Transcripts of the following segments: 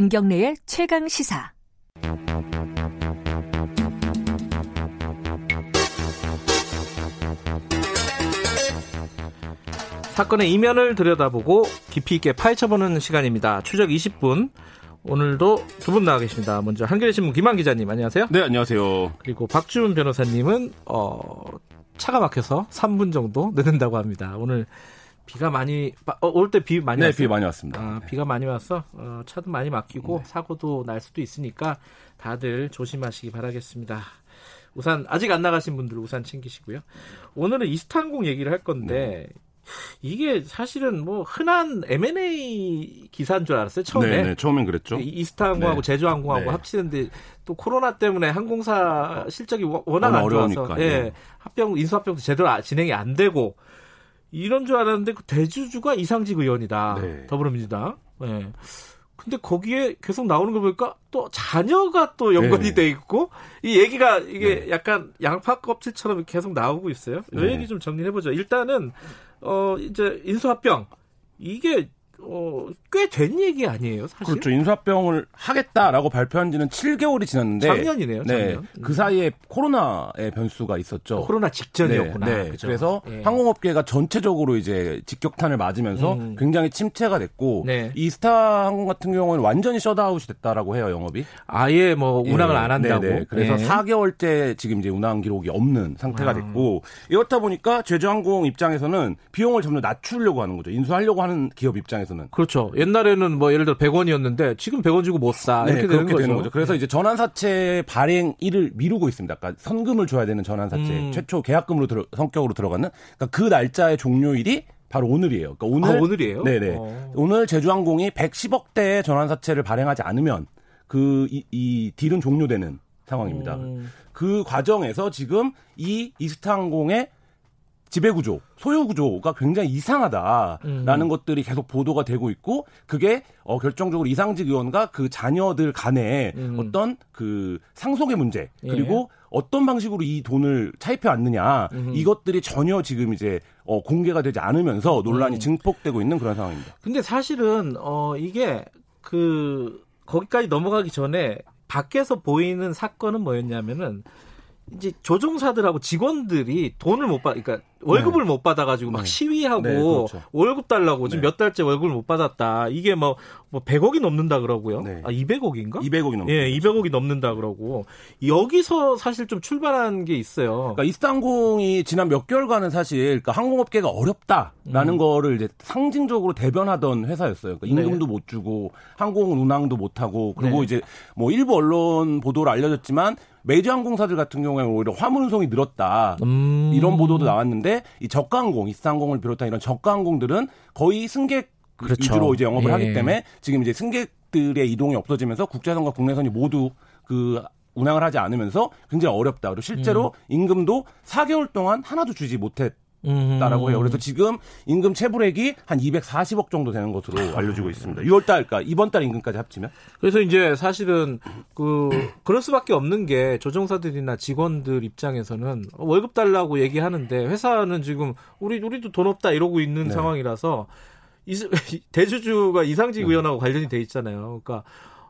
김경래의 최강 시사. 사건의 이면을 들여다보고 깊이 있게 파헤쳐보는 시간입니다. 추적 20분. 오늘도 두 분 나와 계십니다. 먼저 한겨레신문 김한 기자님 안녕하세요. 네 안녕하세요. 그리고 박주은 변호사님은 어, 차가 막혀서 3분 정도 늦는다고 합니다. 오늘 비가 많이 어, 올 때 비 많이 네, 왔어요? 비 많이 왔습니다. 아, 비가 많이 와서 어, 차도 많이 막히고 네. 사고도 날 수도 있으니까 다들 조심하시기 바라겠습니다. 우산 아직 안 나가신 분들 우산 챙기시고요. 오늘은 이스타항공 얘기를 할 건데 네. 이게 사실은 뭐 흔한 M&A 기사인 줄 알았어요 처음에. 네, 네, 처음엔 그랬죠. 이- 이스타항공하고 네. 제주항공하고 네. 합치는데 또 코로나 때문에 항공사 실적이 워- 워낙 안 좋아서 어려우니까, 예, 예. 합병 인수합병도 제대로 아- 진행이 안 되고 이런 줄 알았는데 그 대주주가 이상직 의원이다 네. 더불어민주당. 예. 근데 거기에 계속 나오는 거 보니까 또 자녀가 또 연관이 네. 돼 있고 이 얘기가 이게 약간 양파 껍질처럼 계속 나오고 있어요. 이 네. 얘기 좀 정리해 보죠. 일단은 어 이제 인수합병 이게 어, 꽤 된 얘기 아니에요, 사실? 그렇죠. 인수합병을 하겠다라고 발표한 지는 7개월이 지났는데 작년이네요, 네. 작년. 음. 그 사이에 코로나의 변수가 있었죠. 코로나 직전이었구나. 네, 네. 그래서 예. 항공업계가 전체적으로 이제 직격탄을 맞으면서 음. 굉장히 침체가 됐고 네. 이스타 항공 같은 경우는 완전히 셧아웃이 됐다라고 해요 영업이. 아예 뭐 운항을 예, 안 한다고. 네네. 그래서 예. 4개월째 지금 이제 운항 기록이 없는 상태가 아. 됐고 이렇다 보니까 제주항공 입장에서는 비용을 점점 낮추려고 하는 거죠. 인수하려고 하는 기업 입장에서는. 그렇죠. 옛날에는 뭐 예를 들어 100원이었는데 지금 100원 주고 못 사. 네, 이렇게 그렇게 되는 거죠. 그래서 이제 전환사채 발행 일을 미루고 있습니다. 그러니까 선금을 줘야 되는 전환사채 음. 최초 계약금으로 들어, 성격으로 들어가는 그러니까 그 날짜의 종료일이 바로 오늘이에요. 그러니까 오늘 아, 오늘이에요? 네네. 어. 오늘 제주항공이 110억대의 전환사채를 발행하지 않으면 그이 이 딜은 종료되는 상황입니다. 음. 그 과정에서 지금 이 이스타항공의 지배구조, 소유구조가 굉장히 이상하다라는 음. 것들이 계속 보도가 되고 있고 그게 어, 결정적으로 이상직 의원과 그 자녀들 간의 음. 어떤 그 상속의 문제 예. 그리고 어떤 방식으로 이 돈을 차입해 왔느냐 음. 이것들이 전혀 지금 이제 어, 공개가 되지 않으면서 논란이 음. 증폭되고 있는 그런 상황입니다. 근데 사실은 어 이게 그 거기까지 넘어가기 전에 밖에서 보이는 사건은 뭐였냐면은 이제 조종사들하고 직원들이 돈을 못 받, 그러니까 월급을 못 받아가지고 막 네. 시위하고 네, 그렇죠. 월급 달라고 지금 네. 몇 달째 월급을 못 받았다. 이게 뭐, 뭐 100억이 넘는다 그러고요. 네. 아 200억인가? 200억이 넘는 예, 200억이 넘는다 그러고 여기서 사실 좀 출발한 게 있어요. 그러니까 이스타항공이 지난 몇 개월간은 사실 그러니까 항공업계가 어렵다라는 음. 거를 이제 상징적으로 대변하던 회사였어요. 그러니까 임금도 못 주고 항공 운항도 못 하고 그리고 네. 이제 뭐 일부 언론 보도로 알려졌지만 메이저 항공사들 같은 경우에는 오히려 화물 운송이 늘었다. 음. 이런 보도도 나왔는데 이 저가항공, 이스타항공을 비롯한 이런 저가항공들은 거의 승객 그렇죠. 위주로 이제 영업을 예. 하기 때문에 지금 이제 승객들의 이동이 없어지면서 국제선과 국내선이 모두 그 운항을 하지 않으면서 굉장히 어렵다. 그리고 실제로 임금도 4개월 동안 하나도 주지 못했 다라고 음. 해요. 그래서 지금 임금 체불액이 한 240억 정도 되는 것으로 알려지고 있습니다. 6월 달, 그러니까 이번 달 임금까지 합치면. 그래서 이제 사실은 그 그럴 수밖에 없는 게 조종사들이나 직원들 입장에서는 월급 달라고 얘기하는데 회사는 지금 우리 우리도 돈 없다 이러고 있는 네. 상황이라서 이, 대주주가 이상직 네. 의원하고 관련이 돼 있잖아요. 그러니까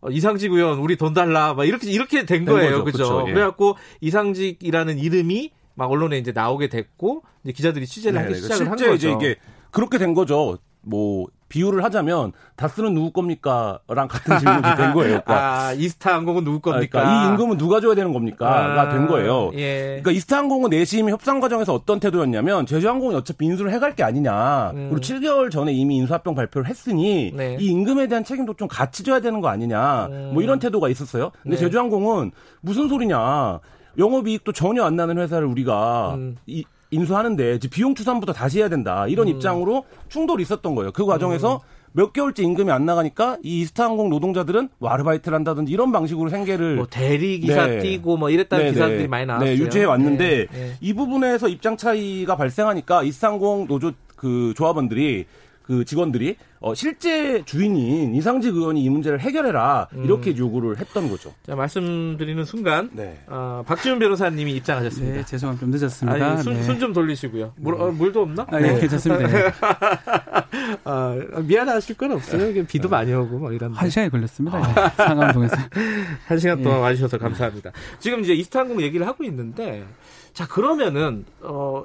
어, 이상직 의원 우리 돈 달라 막 이렇게 이렇게 된 된 거예요. 거죠. 그죠? 그쵸, 예. 그래갖고 이상직이라는 이름이 막 언론에 이제 나오게 됐고 이제 기자들이 취재를 하기 네, 시작을 한 실제 거죠. 이제 이게 그렇게 된 거죠. 뭐 비유를 하자면 다스는 누구 겁니까?랑 같은 질문이 된 거예요. 그러니까, 아 이스타 항공은 누구 겁니까? 그러니까 이 임금은 누가 줘야 되는 겁니까?가 아, 된 거예요. 예. 그러니까 이스타 항공은 내심 협상 과정에서 어떤 태도였냐면 제주항공이 어차피 인수를 해갈 게 아니냐. 음. 그리고 7개월 전에 이미 인수합병 발표를 했으니 네. 이 임금에 대한 책임도 좀 같이 져야 되는 거 아니냐. 음. 뭐 이런 태도가 있었어요. 근데 네. 제주항공은 무슨 소리냐. 영업이익도 전혀 안 나는 회사를 우리가 음. 이- 인수하는데 비용 추산부터 다시 해야 된다. 이런 음. 입장으로 충돌이 있었던 거예요. 그 과정에서 몇 개월째 임금이 안 나가니까 이 이스타항공 노동자들은 뭐 아르바이트를 한다든지 이런 방식으로 생계를 뭐 대리 기사 네. 뛰고 뭐 이랬다는 네, 기사들이 네. 많이 나왔어요. 네, 유지해 왔는데 네, 네. 이 부분에서 입장 차이가 발생하니까 이스타항공 노조 그 조합원들이 그 직원들이 어, 실제 주인인 이상직 의원이 이 문제를 해결해라 이렇게 요구를 했던 거죠. 자, 말씀드리는 순간 네. 어, 박지훈 변호사님이 입장하셨습니다. 네, 죄송합니다. 좀 늦었습니다. 순, 네. 순좀 돌리시고요. 물, 어, 물도 없나? 아, 예, 괜찮습니다. 네. 아, 미안하실 건 없어요. 비도 많이 오고 뭐 이런. 한 시간이 걸렸습니다. 예, 상암동에서. 한 시간 동안 예. 와주셔서 감사합니다. 지금 이제 이스탄공 얘기를 하고 있는데, 자 그러면은 어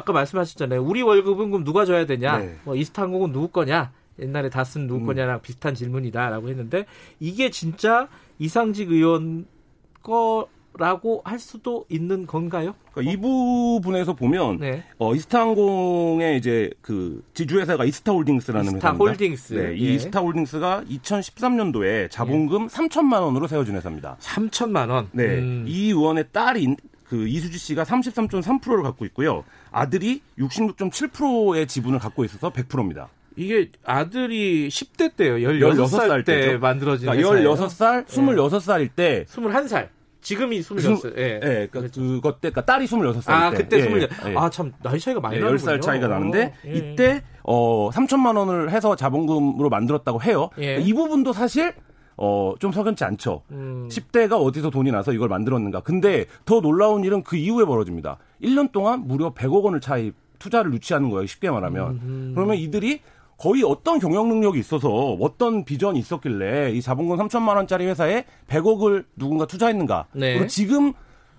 아까 말씀하셨잖아요. 우리 월급은 그럼 누가 줘야 되냐? 네. 뭐 이스탄공은 누구 거냐? 옛날에 다쓴 누구 음. 거냐랑 비슷한 질문이다라고 했는데 이게 진짜 이상직 의원 거라고 할 수도 있는 건가요? 그러니까 이 부분에서 보면 네. 어, 이스타항공의 이제 그 지주회사가 이스타홀딩스라는 이스타 회사입니다. 홀딩스. 네, 이 예. 이스타홀딩스가 2013년도에 자본금 3천만 원으로 세워진 회사입니다. 3천만 원. 네, 음. 이 의원의 딸인 그 이수지 씨가 33.3%를 갖고 있고요. 아들이 66.7%의 지분을 갖고 있어서 100%입니다. 이게 아들이 10대 때요. 16살, 16살 때 때죠. 만들어진 그러니까 회사예요. 16살, 26살일 때 21살. 지금이 26살. 예. 예, 그러니까 그것 때, 그러니까 딸이 26살 때. 아, 그때 예, 26. 예. 아, 참, 나이 차이가 많이 네, 나는군요. 10살 차이가 나는데 예. 이때 어 3천만 원을 해서 자본금으로 만들었다고 해요. 예. 이 부분도 사실 어 좀 석연치 않죠. 음. 10대가 어디서 돈이 나서 이걸 만들었는가. 근데 더 놀라운 일은 그 이후에 벌어집니다. 1년 동안 무려 100억 원을 차입 투자를 유치하는 거예요. 쉽게 말하면. 그러면 이들이 거의 어떤 경영 능력이 있어서 어떤 비전이 있었길래 이 자본금 3천만 원짜리 회사에 100억을 누군가 투자했는가. 네. 그리고 지금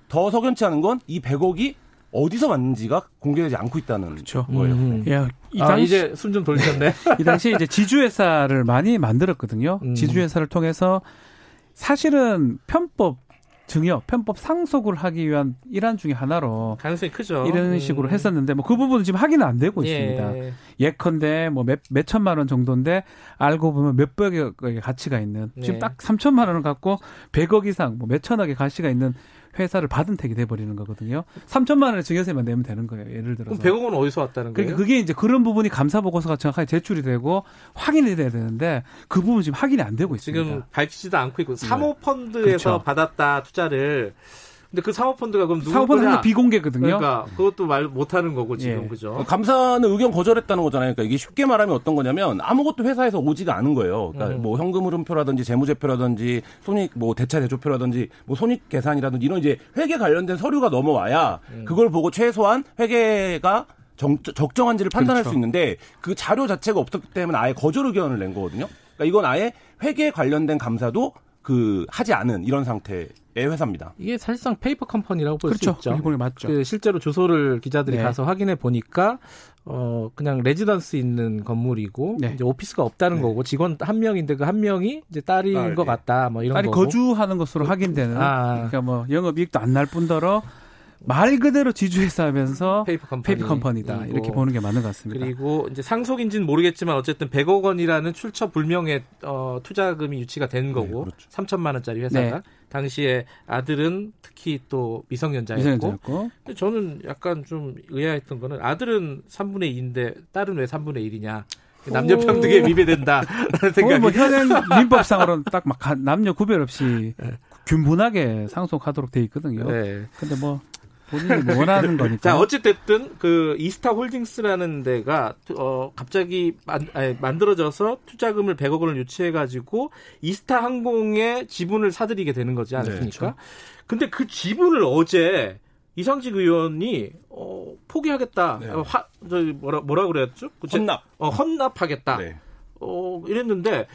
더 석연치 않은 건 이 100억이 어디서 왔는지가 공개되지 않고 있다는 그렇죠. 거예요. 음. 네. 예, 이 아, 당시, 이제 숨좀 돌리셨네. 이 당시 이제 지주회사를 많이 만들었거든요. 음. 지주회사를 통해서 사실은 편법 증여, 편법 상속을 하기 위한 일환 중에 하나로 가능성이 크죠. 이런 음. 식으로 했었는데 뭐 그 부분은 지금 확인은 안 되고 있습니다. 예. 예컨대 뭐 몇, 몇 천만 원 정도인데 알고 보면 몇백억의 가치가 있는 네. 지금 딱 3천만 원을 갖고 100억 이상 뭐 몇천억의 가치가 있는 회사를 받은 택이 돼 버리는 거거든요. 3천만 원의 증여세만 내면 되는 거예요. 예를 그럼 들어서. 100억 원 어디서 왔다는 거예요? 그러니까 그게 이제 그런 부분이 감사 보고서가 정확하게 제출이 되고 확인이 돼야 되는데 그 부분 지금 확인이 안 되고 있습니다. 지금 밝히지도 않고 있고 사모펀드에서 그렇죠. 받았다 투자를. 근데 그 사모펀드가 그럼? 항상 비공개거든요. 그러니까 그것도 말 못하는 거고 지금 예. 그죠? 감사는 의견 거절했다는 거잖아요. 그러니까 이게 쉽게 말하면 어떤 거냐면 아무것도 회사에서 오지가 않은 거예요. 그러니까 음. 뭐 현금 흐름표라든지 재무제표라든지 손익 뭐 대차 대조표라든지 뭐 손익 계산이라든지 이런 이제 회계 관련된 서류가 넘어와야 음. 그걸 보고 최소한 회계가 정, 적정한지를 판단할 그렇죠. 수 있는데 그 자료 자체가 없었기 때문에 아예 거절 의견을 낸 거거든요. 그러니까 이건 아예 회계 관련된 감사도 그 하지 않은 이런 상태의 회사입니다. 이게 사실상 페이퍼 컴퍼니라고 볼수 그렇죠. 있죠. 일본에 맞죠. 그 실제로 주소를 기자들이 네. 가서 확인해 보니까 어 그냥 레지던스 있는 건물이고 네. 이제 오피스가 없다는 네. 거고 직원 한 명인데 그 한 명이 이제 딸인 딸, 것 예. 같다 뭐 이런 아니 거고. 거주하는 것으로 확인되는 아. 그러니까 뭐 영업 이익도 안 날 뿐더러 말 그대로 지주회사 하면서 페이퍼 컴퍼니. 페이퍼 컴퍼니다 이렇게. 보는 게 맞는 것 같습니다. 그리고 이제 상속인지는 모르겠지만 어쨌든 100억 원이라는 출처 불명의 어, 투자금이 유치가 된 거고 그렇죠. 3천만 원짜리 회사가 네. 당시에 아들은 특히 또 미성년자였고 미성년자였고 저는 약간 좀 의아했던 거는 아들은 3분의 2인데 딸은 왜 3분의 1이냐 남녀 평등에 위배된다 생각이 어, 뭐 현행 민법상으로는 딱 막 남녀 구별 없이 균분하게 상속하도록 돼 있거든요. 네. 근데 뭐 본인이 뭐 원하는 거니까. 자, 어찌됐든, 그, 이스타 홀딩스라는 데가, 어, 갑자기 만, 아니, 만들어져서 투자금을 100억 원을 유치해가지고, 이스타 항공의 지분을 사들이게 되는 거지 않습니까? 네, 근데 그 지분을 어제, 이상직 의원이, 어, 포기하겠다. 네. 어, 화, 저, 뭐라, 뭐라 그랬죠? 헌납. 어, 헌납하겠다. 네. 어, 이랬는데,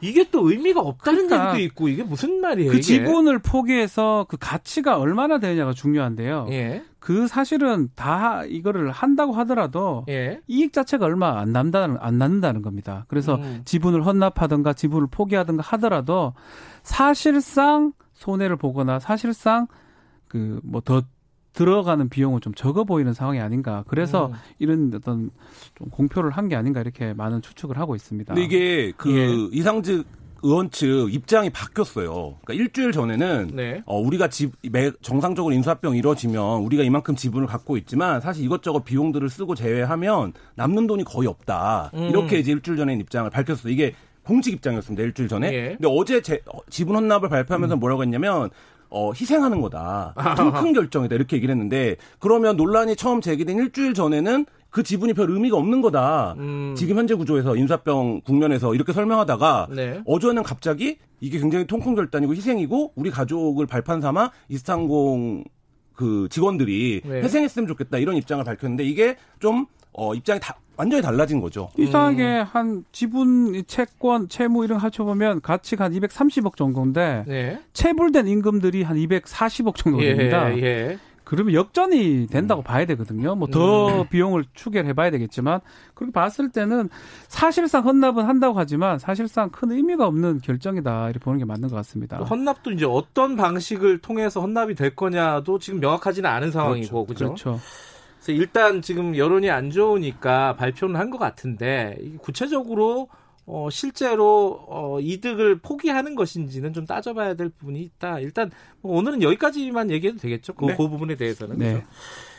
이게 또 의미가 없다는 그러니까 얘기도 있고, 이게 무슨 말이에요? 그 이게? 지분을 포기해서 그 가치가 얼마나 되느냐가 중요한데요. 예. 그 사실은 다 이거를 한다고 하더라도 예. 이익 자체가 얼마 안 남다는 안 남는다는 겁니다. 그래서 음. 지분을 헌납하든가 지분을 포기하든가 하더라도 사실상 손해를 보거나 사실상 그 뭐 더 들어가는 비용은 좀 적어 보이는 상황이 아닌가. 그래서 음. 이런 어떤 좀 공표를 한 게 아닌가 이렇게 많은 추측을 하고 있습니다. 근데 이게 그 예. 이상직 의원 측 입장이 바뀌었어요. 그러니까 일주일 전에는 네. 어, 우리가 집, 매, 정상적으로 인수합병 이루어지면 우리가 이만큼 지분을 갖고 있지만 사실 이것저것 비용들을 쓰고 제외하면 남는 돈이 거의 없다. 음. 이렇게 이제 일주일 전에 입장을 밝혔어요. 이게 공식 입장이었습니다. 일주일 전에. 예. 근데 어제 제, 어, 지분 헌납을 발표하면서 뭐라고 했냐면 어, 희생하는 거다. 통큰 결정이다. 이렇게 얘기를 했는데 그러면 논란이 처음 제기된 일주일 전에는 그 지분이 별 의미가 없는 거다. 음. 지금 현재 구조에서 인사병 국면에서 이렇게 설명하다가 네. 어제는 갑자기 이게 굉장히 통콩절단이고 희생이고 우리 가족을 발판 삼아 이스탄공 그 직원들이 네. 희생했으면 좋겠다 이런 입장을 밝혔는데 이게 좀 어, 입장이 다 완전히 달라진 거죠. 이상하게 한 지분, 채권, 채무 이런 거 합쳐보면 가치가 한 230억 정도인데 네. 체불된 임금들이 한 240억 정도 됩니다. 예, 예. 그러면 역전이 된다고 봐야 되거든요. 뭐더 비용을 추계해 봐야 되겠지만 그렇게 봤을 때는 사실상 헌납은 한다고 하지만 사실상 큰 의미가 없는 결정이다 이렇게 보는 게 맞는 것 같습니다. 또 헌납도 이제 어떤 방식을 통해서 헌납이 될 거냐도 지금 명확하지는 않은 상황이고 그죠? 그렇죠. 그 래서 일단 지금 여론이 안 좋으니까 발표는 한 것 같은데 구체적으로 어, 실제로 어, 이득을 포기하는 것인지는 좀 따져봐야 될 부분이 있다. 일단 뭐 오늘은 여기까지만 얘기해도 되겠죠. 그, 네. 그 부분에 대해서는. 네. 그죠?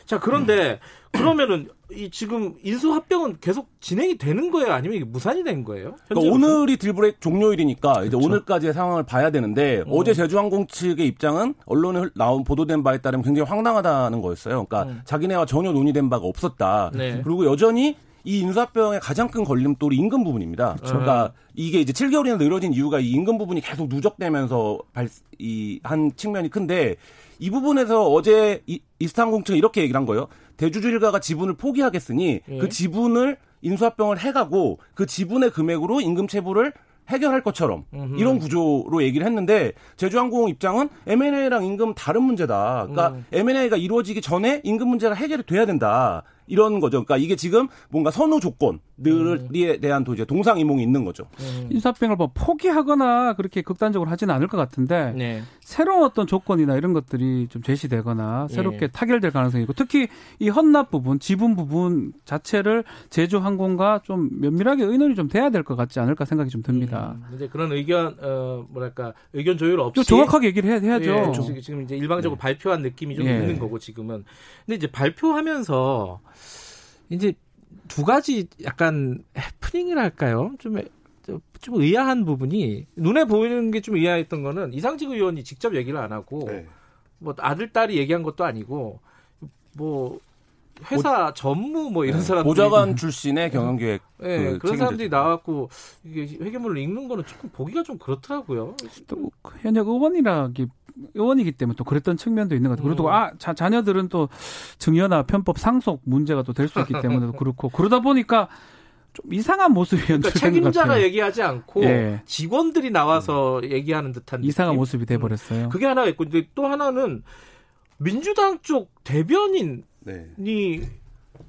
자 그런데 그러면은 이 지금 인수 합병은 계속 진행이 되는 거예요? 아니면 이게 무산이 된 거예요? 그러니까? 오늘이 딜브레이크 종료일이니까 이제 그렇죠. 오늘까지의 상황을 봐야 되는데 음. 어제 제주항공 측의 입장은 언론에 나온 보도된 바에 따르면 굉장히 황당하다는 거였어요. 그러니까 음. 자기네와 전혀 논의된 바가 없었다. 네. 그리고 여전히 이 인수합병의 가장 큰 걸림돌이 임금 부분입니다. 그렇죠. 그러니까 이게 이제 7개월이나 늘어진 이유가 이 임금 부분이 계속 누적되면서 발, 이, 한 측면이 큰데 이 부분에서 어제 이, 이스탄공 측은 이렇게 얘기를 한 거예요. 대주주 일가가 지분을 포기하겠으니 예. 그 지분을 인수합병을 해가고 그 지분의 금액으로 임금 체불을 해결할 것처럼 음흠. 이런 구조로 얘기를 했는데 제주항공 입장은 M&A랑 임금 다른 문제다. 그러니까 음. M&A가 이루어지기 전에 임금 문제가 해결이 돼야 된다. 이런 거죠. 그러니까 이게 지금 뭔가 선후 조건들에 대한 또 이제 동상이몽이 있는 거죠. 음. 인사병을 뭐 포기하거나 그렇게 극단적으로 하지는 않을 것 같은데 네. 새로운 어떤 조건이나 이런 것들이 좀 제시되거나 새롭게 예. 타결될 가능성이 있고 특히 이 헌납 부분, 지분 부분 자체를 제주항공과 좀 면밀하게 의논이 좀 돼야 될 것 같지 않을까 생각이 좀 듭니다. 음, 이제 그런 의견 어 뭐랄까 의견 조율 없이 좀 정확하게 얘기를 해야, 해야죠. 예, 지금- 지금 이제 일방적으로 발표한 느낌이 좀 예. 있는 거고 지금은. 근데 이제 발표하면서 이제 두 가지 약간 해프닝이랄까요? 좀, 좀- 좀 의아한 부분이 눈에 보이는 게 좀 의아했던 거는 이상직 의원이 직접 얘기를 안 하고 네. 뭐 아들 딸이 얘기한 것도 아니고 뭐 회사 전무 뭐 이런 사람들이 보좌관 출신의 경영기획 예, 그 그런. 사람들이 나왔고 이게 회계문을 읽는 거는 조금 보기가 좀 그렇더라고요. 또 현역 의원이라기 의원이기 때문에 또 그랬던 측면도 있는 것 같아요. 그리고 음. 아 자, 자녀들은 또 증여나 편법 상속 문제가 또 될 수 있기 때문에 그렇고 그러다 보니까 좀 이상한 모습이 그러니까 책임자가 같아요. 얘기하지 않고 예. 직원들이 나와서 얘기하는 듯한 이상한 느낌? 모습이 돼버렸어요. 그게 하나가 있고 근데 또 하나는 민주당 쪽 대변인이 네.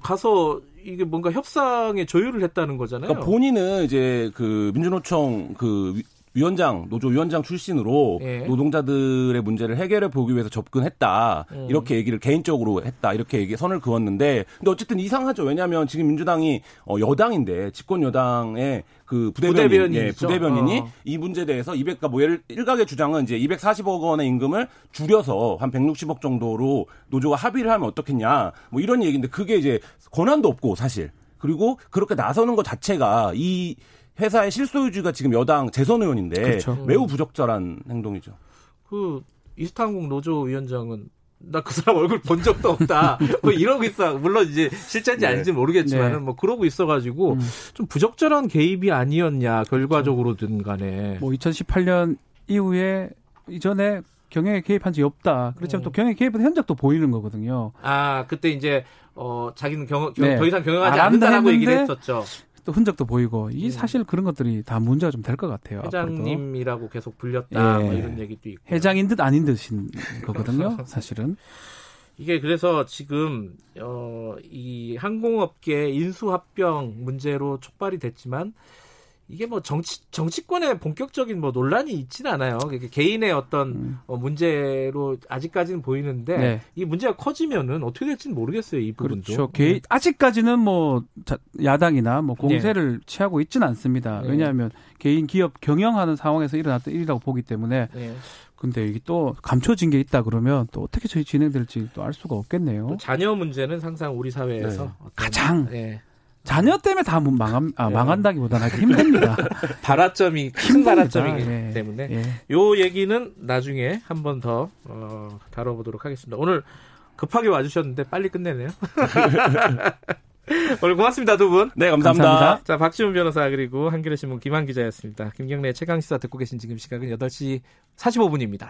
가서 이게 뭔가 협상에 조율을 했다는 거잖아요. 그러니까 본인은 이제 그 민주노총 그 위- 위원장 노조 위원장 출신으로 예. 노동자들의 문제를 해결해 보기 위해서 접근했다 음. 이렇게 얘기를 개인적으로 했다 이렇게 얘기 선을 그었는데 근데 어쨌든 이상하죠 왜냐하면 지금 민주당이 어, 여당인데 집권 여당의 그 부대변인 부대변인이죠. 예, 부대변인이 어. 이 문제에 대해서 200, 그러니까 뭐 예를 일각의 주장은 이제 240억 원의 임금을 줄여서 한 160억 정도로 노조가 합의를 하면 어떻겠냐 뭐 이런 얘기인데 그게 이제 권한도 없고 사실 그리고 그렇게 나서는 것 자체가 이 회사의 실소유주가 지금 여당 재선 의원인데 그렇죠. 매우 부적절한 행동이죠. 그 이스탄공 노조 위원장은 나 그 사람 얼굴 본 적도 없다. 뭐 이러고 있어. 물론 이제 실제인지 네. 아닌지 모르겠지만은 네. 뭐 그러고 있어가지고 음. 좀 부적절한 개입이 아니었냐 결과적으로든 간에. 뭐 2018년 이후에 이전에 경영에 개입한 적이 없다. 그렇지만 음. 또 경영에 개입한 현적도 보이는 거거든요. 아 그때 이제 어 자기는 경, 경- 네. 더 이상 경영하지 안 한다 않는다라고 얘기를 했었죠. 또 흔적도 보이고 이 음. 사실 그런 것들이 다 문제가 좀 될 것 같아요. 회장님이라고 계속 불렸다 예. 뭐 이런 얘기도 있고. 회장인 듯 아닌 듯인 거거든요. 사실은. 이게 그래서 지금 어, 이 항공업계 인수합병 문제로 촉발이 됐지만 이게 뭐 정치 정치권의 본격적인 뭐 논란이 있지는 않아요. 개인의 어떤 음. 어, 문제로 아직까지는 보이는데 네. 이 문제가 커지면은 어떻게 될지는 모르겠어요. 이 부분도. 그렇죠. 개, 아직까지는 뭐 자- 야당이나 뭐 공세를 취하고 있지는 않습니다. 네. 왜냐하면 개인 기업 경영하는 상황에서 일어났던 일이라고 보기 때문에 네. 근데 이게 또 감춰진 게 있다 그러면 또 어떻게 저희 진행될지 또 알 수가 없겠네요. 또 자녀 문제는 항상 우리 사회에서 네. 가장 예, 자녀 때문에 다 망함, 아, 네. 망한다기보다는 힘듭니다. 발화점이 큰. 발화점이기 예. 때문에 예. 요 얘기는 나중에 한 번 더 어, 다뤄보도록 하겠습니다. 오늘 급하게 와주셨는데 빨리 끝내네요. 오늘 고맙습니다, 두 분. 네, 감사합니다. 감사합니다. 자, 박지훈 변호사 그리고 한겨레 신문 김한 기자였습니다. 김경래 최강 시사 듣고 계신 지금 시각은 8시 45분입니다.